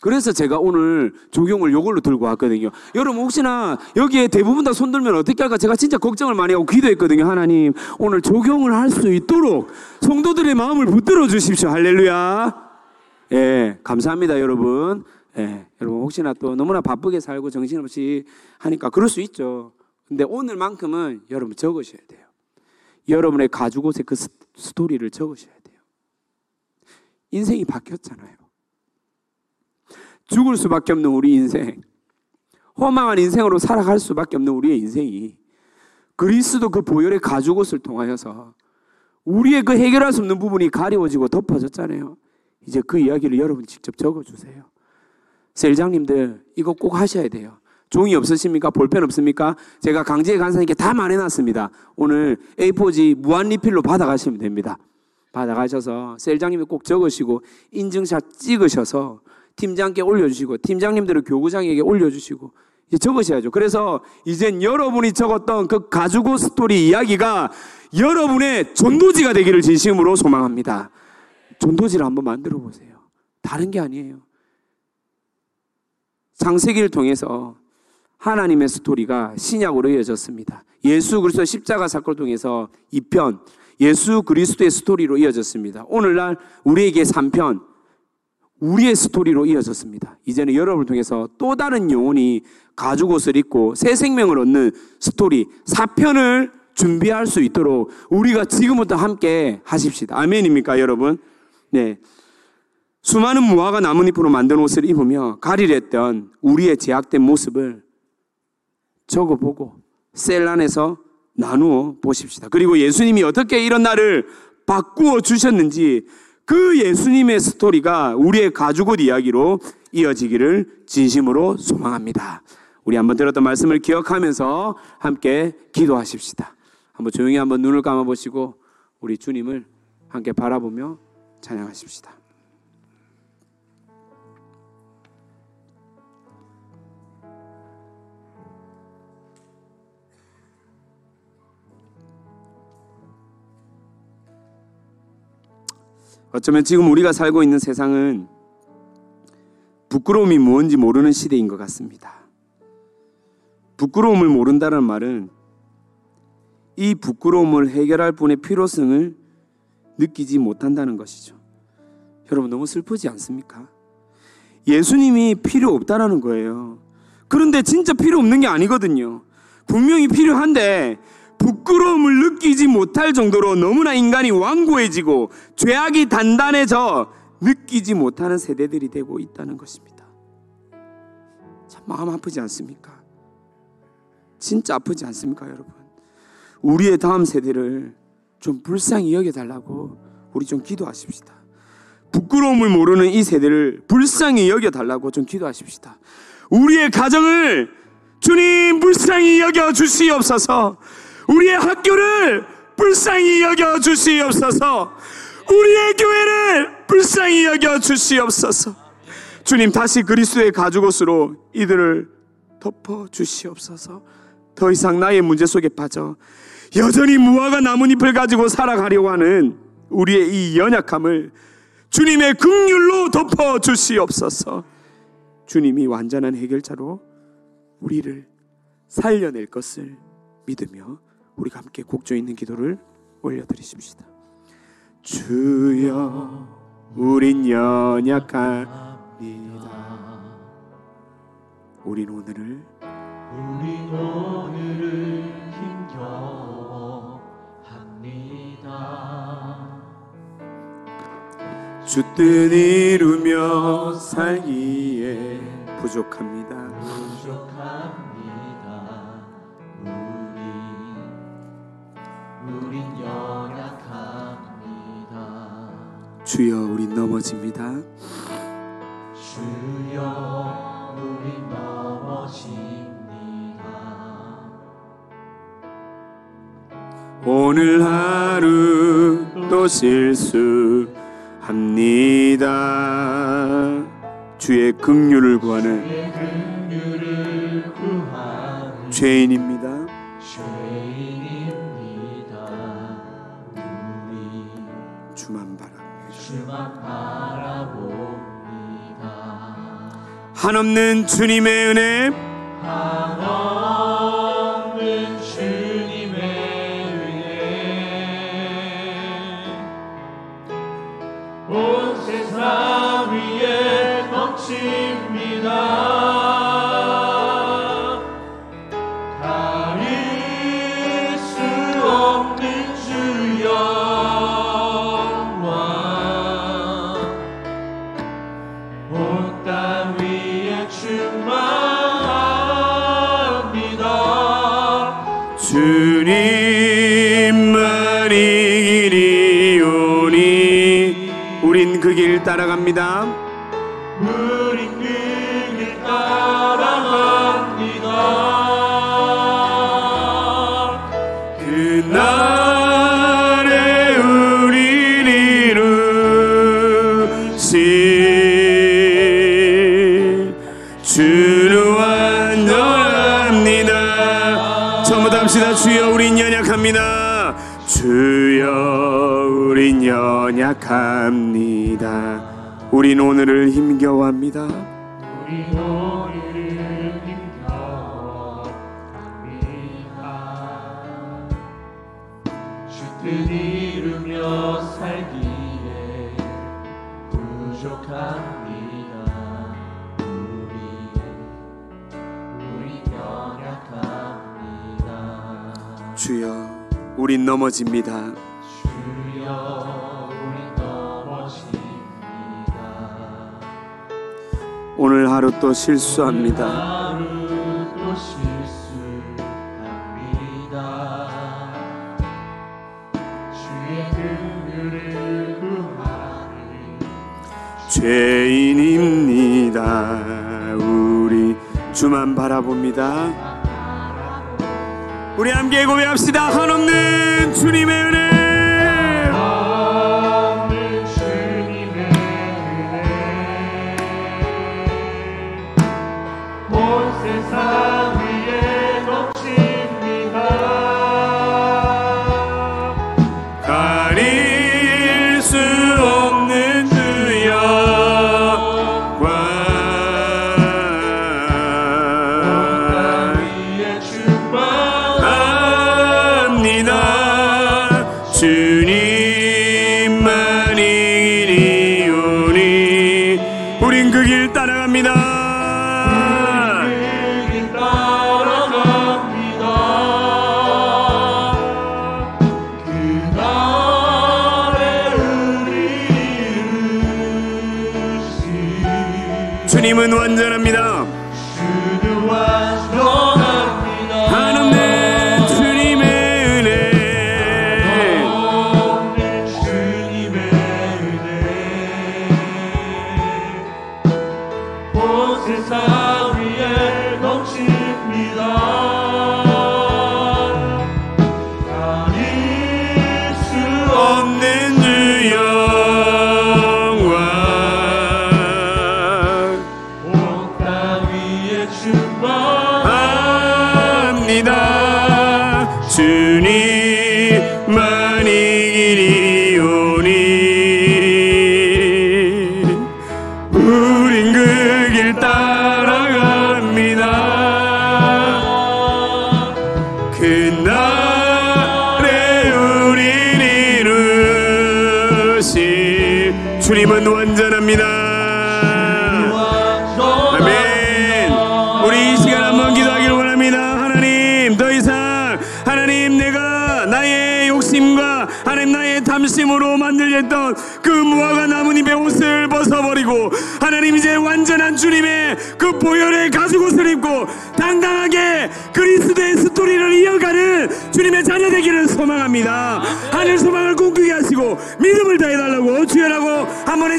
그래서 제가 오늘 조경을 요걸로 들고 왔거든요. 여러분 혹시나 여기에 대부분 다 손들면 어떻게 할까 제가 진짜 걱정을 많이 하고 기도했거든요. 하나님 오늘 조경을 할 수 있도록 성도들의 마음을 붙들어 주십시오. 할렐루야. 예, 감사합니다, 여러분. 예, 여러분 혹시나 또 너무나 바쁘게 살고 정신없이 하니까 그럴 수 있죠. 근데 오늘만큼은 여러분 적으셔야 돼요. 여러분의 가죽 옷의 그 스- 스토리를 적으셔야 돼요. 인생이 바뀌었잖아요. 죽을 수밖에 없는 우리 인생, 허망한 인생으로 살아갈 수밖에 없는 우리의 인생이 그리스도 그 보혈의 가죽 옷을 통하여서 우리의 그 해결할 수 없는 부분이 가려워지고 덮어졌잖아요. 이제 그 이야기를 여러분 직접 적어주세요. 셀장님들 이거 꼭 하셔야 돼요. 종이 없으십니까? 볼펜 없습니까? 제가 강제에 간사님께 다 말해놨습니다. 오늘 A4지 무한 리필로 받아가시면 됩니다. 받아가셔서 셀장님이 꼭 적으시고 인증샷 찍으셔서 팀장께 올려주시고 팀장님들은 교구장에게 올려주시고 적으셔야죠. 그래서 이젠 여러분이 적었던 그 가지고 스토리 이야기가 여러분의 전도지가 되기를 진심으로 소망합니다. 전도지를 한번 만들어 보세요. 다른 게 아니에요. 창세기를 통해서 하나님의 스토리가 신약으로 이어졌습니다. 예수 그리스도 십자가 사건을 통해서 2편, 예수 그리스도의 스토리로 이어졌습니다. 오늘날 우리에게 3편, 우리의 스토리로 이어졌습니다. 이제는 여러분을 통해서 또 다른 영혼이 가죽 옷을 입고 새 생명을 얻는 스토리 4편을 준비할 수 있도록 우리가 지금부터 함께 하십시다. 아멘입니까, 여러분? 네. 수많은 무화과 나뭇잎으로 만든 옷을 입으며 가리랬던 우리의 제약된 모습을 적어보고 셀 안에서 나누어 보십시다. 그리고 예수님이 어떻게 이런 날을 바꾸어 주셨는지 그 예수님의 스토리가 우리의 가죽옷 이야기로 이어지기를 진심으로 소망합니다. 우리 한번 들었던 말씀을 기억하면서 함께 기도하십시다. 한번 조용히 한번 눈을 감아 보시고 우리 주님을 함께 바라보며 찬양하십시다. 어쩌면 지금 우리가 살고 있는 세상은 부끄러움이 무엇인지 모르는 시대인 것 같습니다. 부끄러움을 모른다는 말은 이 부끄러움을 해결할 분의 필요성을 느끼지 못한다는 것이죠. 여러분 너무 슬프지 않습니까? 예수님이 필요 없다라는 거예요. 그런데 진짜 필요 없는 게 아니거든요. 분명히 필요한데 부끄러움을 느끼지 못할 정도로 너무나 인간이 완고해지고 죄악이 단단해져 느끼지 못하는 세대들이 되고 있다는 것입니다. 참 마음 아프지 않습니까? 진짜 아프지 않습니까, 여러분? 우리의 다음 세대를 좀 불쌍히 여겨달라고 우리 좀 기도하십시다. 부끄러움을 모르는 이 세대를 불쌍히 여겨달라고 좀 기도하십시다. 우리의 가정을 주님 불쌍히 여겨 주시옵소서. 우리의 학교를 불쌍히 여겨 주시옵소서. 우리의 교회를 불쌍히 여겨 주시옵소서. 주님 다시 그리스도의 가죽옷으로 이들을 덮어 주시옵소서. 더 이상 나의 문제 속에 빠져 여전히 무화과 나뭇잎을 가지고 살아가려고 하는 우리의 이 연약함을 주님의 긍휼로 덮어 주시옵소서. 주님이 완전한 해결자로 우리를 살려낼 것을 믿으며 우리가 함께 곡조 있는 기도를 올려드리십시다. 주여, 우린 연약합니다. 우린 오늘을 우린 오늘을 힘겨워합니다. 주뜻 이루며 살기에 부족합니다. 주여, 우린 넘어집니다. 주여 우린 넘어집니다. 오늘 하루 또 실수합니다. 주의 긍휼을 구하는 구하는. 죄인입니다. 한없는 주님의 은혜 길 따라갑니다. 우리 길 따라갑니다. 그날에 우린 이루시 주를 완전합니다. 전부 합시다. 주여 우린 연약합니다. 주여 우린 연약함 우린 오늘을 힘겨워합니다. 우린 오늘을 힘겨워합니다. 주뜻 이루며 살기에 부족한 주여, 우린 넘어집니다. 오늘 하루 또 실수합니다. 죄인입니다. 우리 주만 바라봅니다. 우리 함께 고백합시다. 한없는 주님의 은혜. 주님은 완전합니다.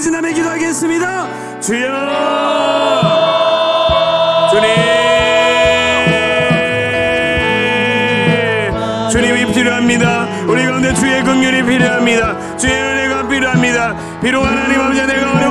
간절함에 기도하겠습니다. 주여! 주님! 주님이 필요합니다. 우리 가운데 주의 긍휼이 필요합니다. 주의 은혜가 필요합니다. 비록 하나님 아버지 내가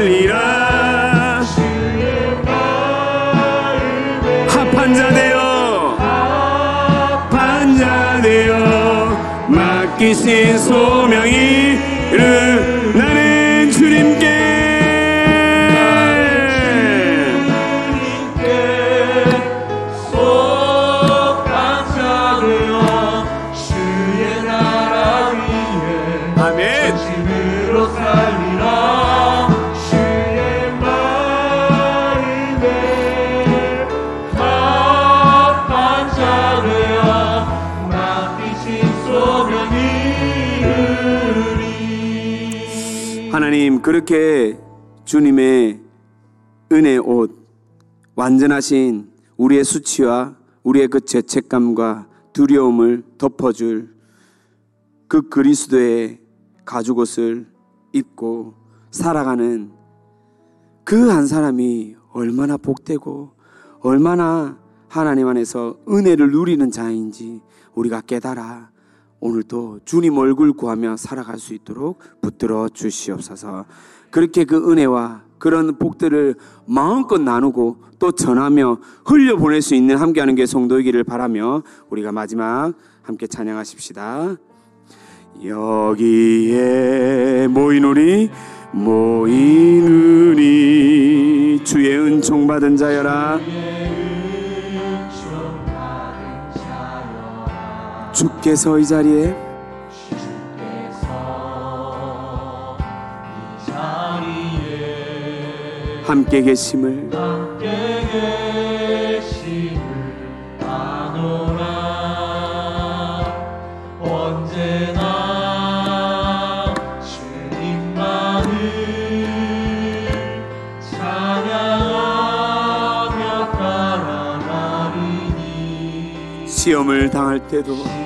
살리라. 합한 자 되어 합한 자 되어 맡기신 소명이 이 하나님 그렇게 주님의 은혜 옷 완전하신 우리의 수치와 우리의 그 죄책감과 두려움을 덮어줄 그 그리스도의 가죽옷을 입고 살아가는 그 한 사람이 얼마나 복되고 얼마나 하나님 안에서 은혜를 누리는 자인지 우리가 깨달아 오늘도 주님 얼굴 구하며 살아갈 수 있도록 붙들어 주시옵소서. 그렇게 그 은혜와 그런 복들을 마음껏 나누고 또 전하며 흘려 보낼 수 있는 함께하는 게 성도이기를 바라며 우리가 마지막 함께 찬양하십시다. 여기에 모인 우리 모인 우리 주의 은총 받은 자여라 주께서 이 자리에 함께 계심을 시험을 당할 때도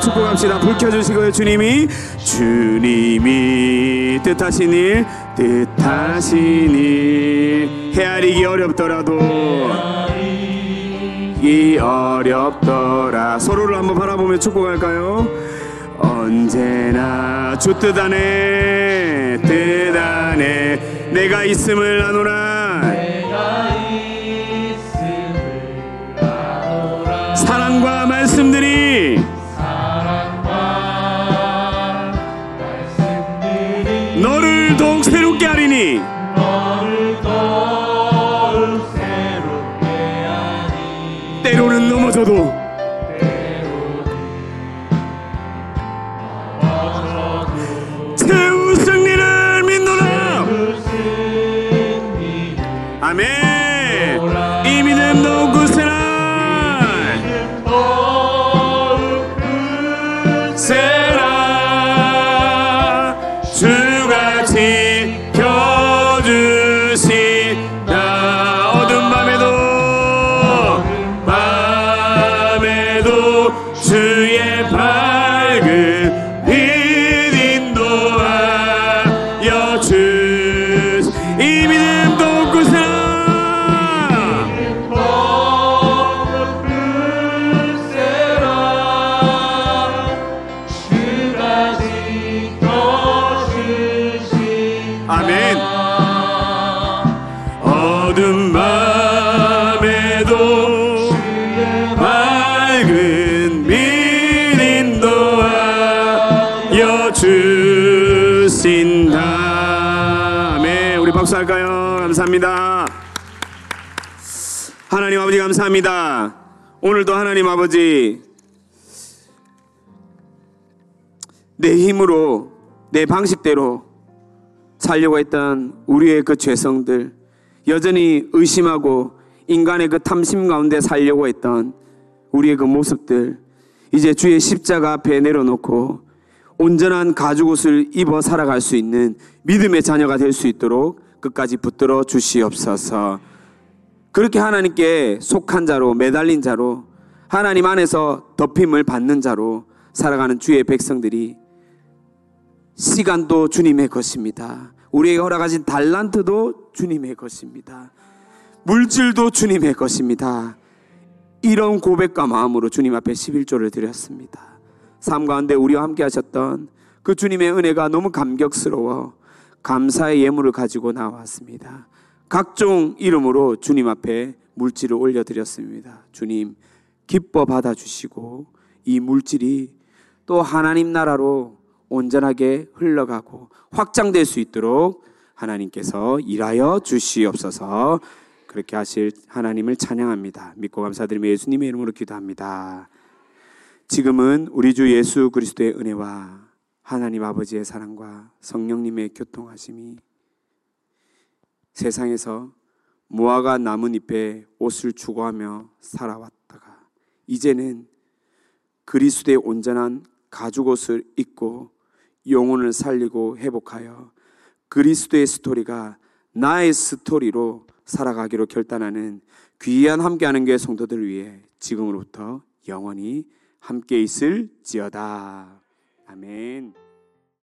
축복합시다. 불 켜주시고요, 주님이. 주님이 뜻하신 일, 뜻하신 일. 헤아리기 어렵더라도, 이 어렵더라. 서로를 한번 바라보며 축복할까요? 언제나 주 뜻 안에, 뜻 안에 내가 있음을 아노라. 더욱 새롭게 하리니 오늘도 하나님 아버지 내 힘으로 내 방식대로 살려고 했던 우리의 그 죄성들 여전히 의심하고 인간의 그 탐심 가운데 살려고 했던 우리의 그 모습들 이제 주의 십자가 앞에 내려놓고 온전한 가죽옷을 입어 살아갈 수 있는 믿음의 자녀가 될 수 있도록 끝까지 붙들어 주시옵소서. 그렇게 하나님께 속한 자로 매달린 자로 하나님 안에서 덮임을 받는 자로 살아가는 주의 백성들이 시간도 주님의 것입니다. 우리에게 허락하신 달란트도 주님의 것입니다. 물질도 주님의 것입니다. 이런 고백과 마음으로 주님 앞에 11조를 드렸습니다. 삶 가운데 우리와 함께 하셨던 그 주님의 은혜가 너무 감격스러워 감사의 예물을 가지고 나왔습니다. 각종 이름으로 주님 앞에 물질을 올려드렸습니다. 주님 기뻐 받아주시고 이 물질이 또 하나님 나라로 온전하게 흘러가고 확장될 수 있도록 하나님께서 일하여 주시옵소서 그렇게 하실 하나님을 찬양합니다. 믿고 감사드리며 예수님의 이름으로 기도합니다. 지금은 우리 주 예수 그리스도의 은혜와 하나님 아버지의 사랑과 성령님의 교통하심이 세상에서 무화과 나뭇잎에 옷을 추구하며 살아왔다가 이제는 그리스도의 온전한 가죽옷을 입고 영혼을 살리고 회복하여 그리스도의 스토리가 나의 스토리로 살아가기로 결단하는 귀한 함께하는 교회 성도들을 위해 지금으로부터 영원히 함께 있을지어다. 아멘.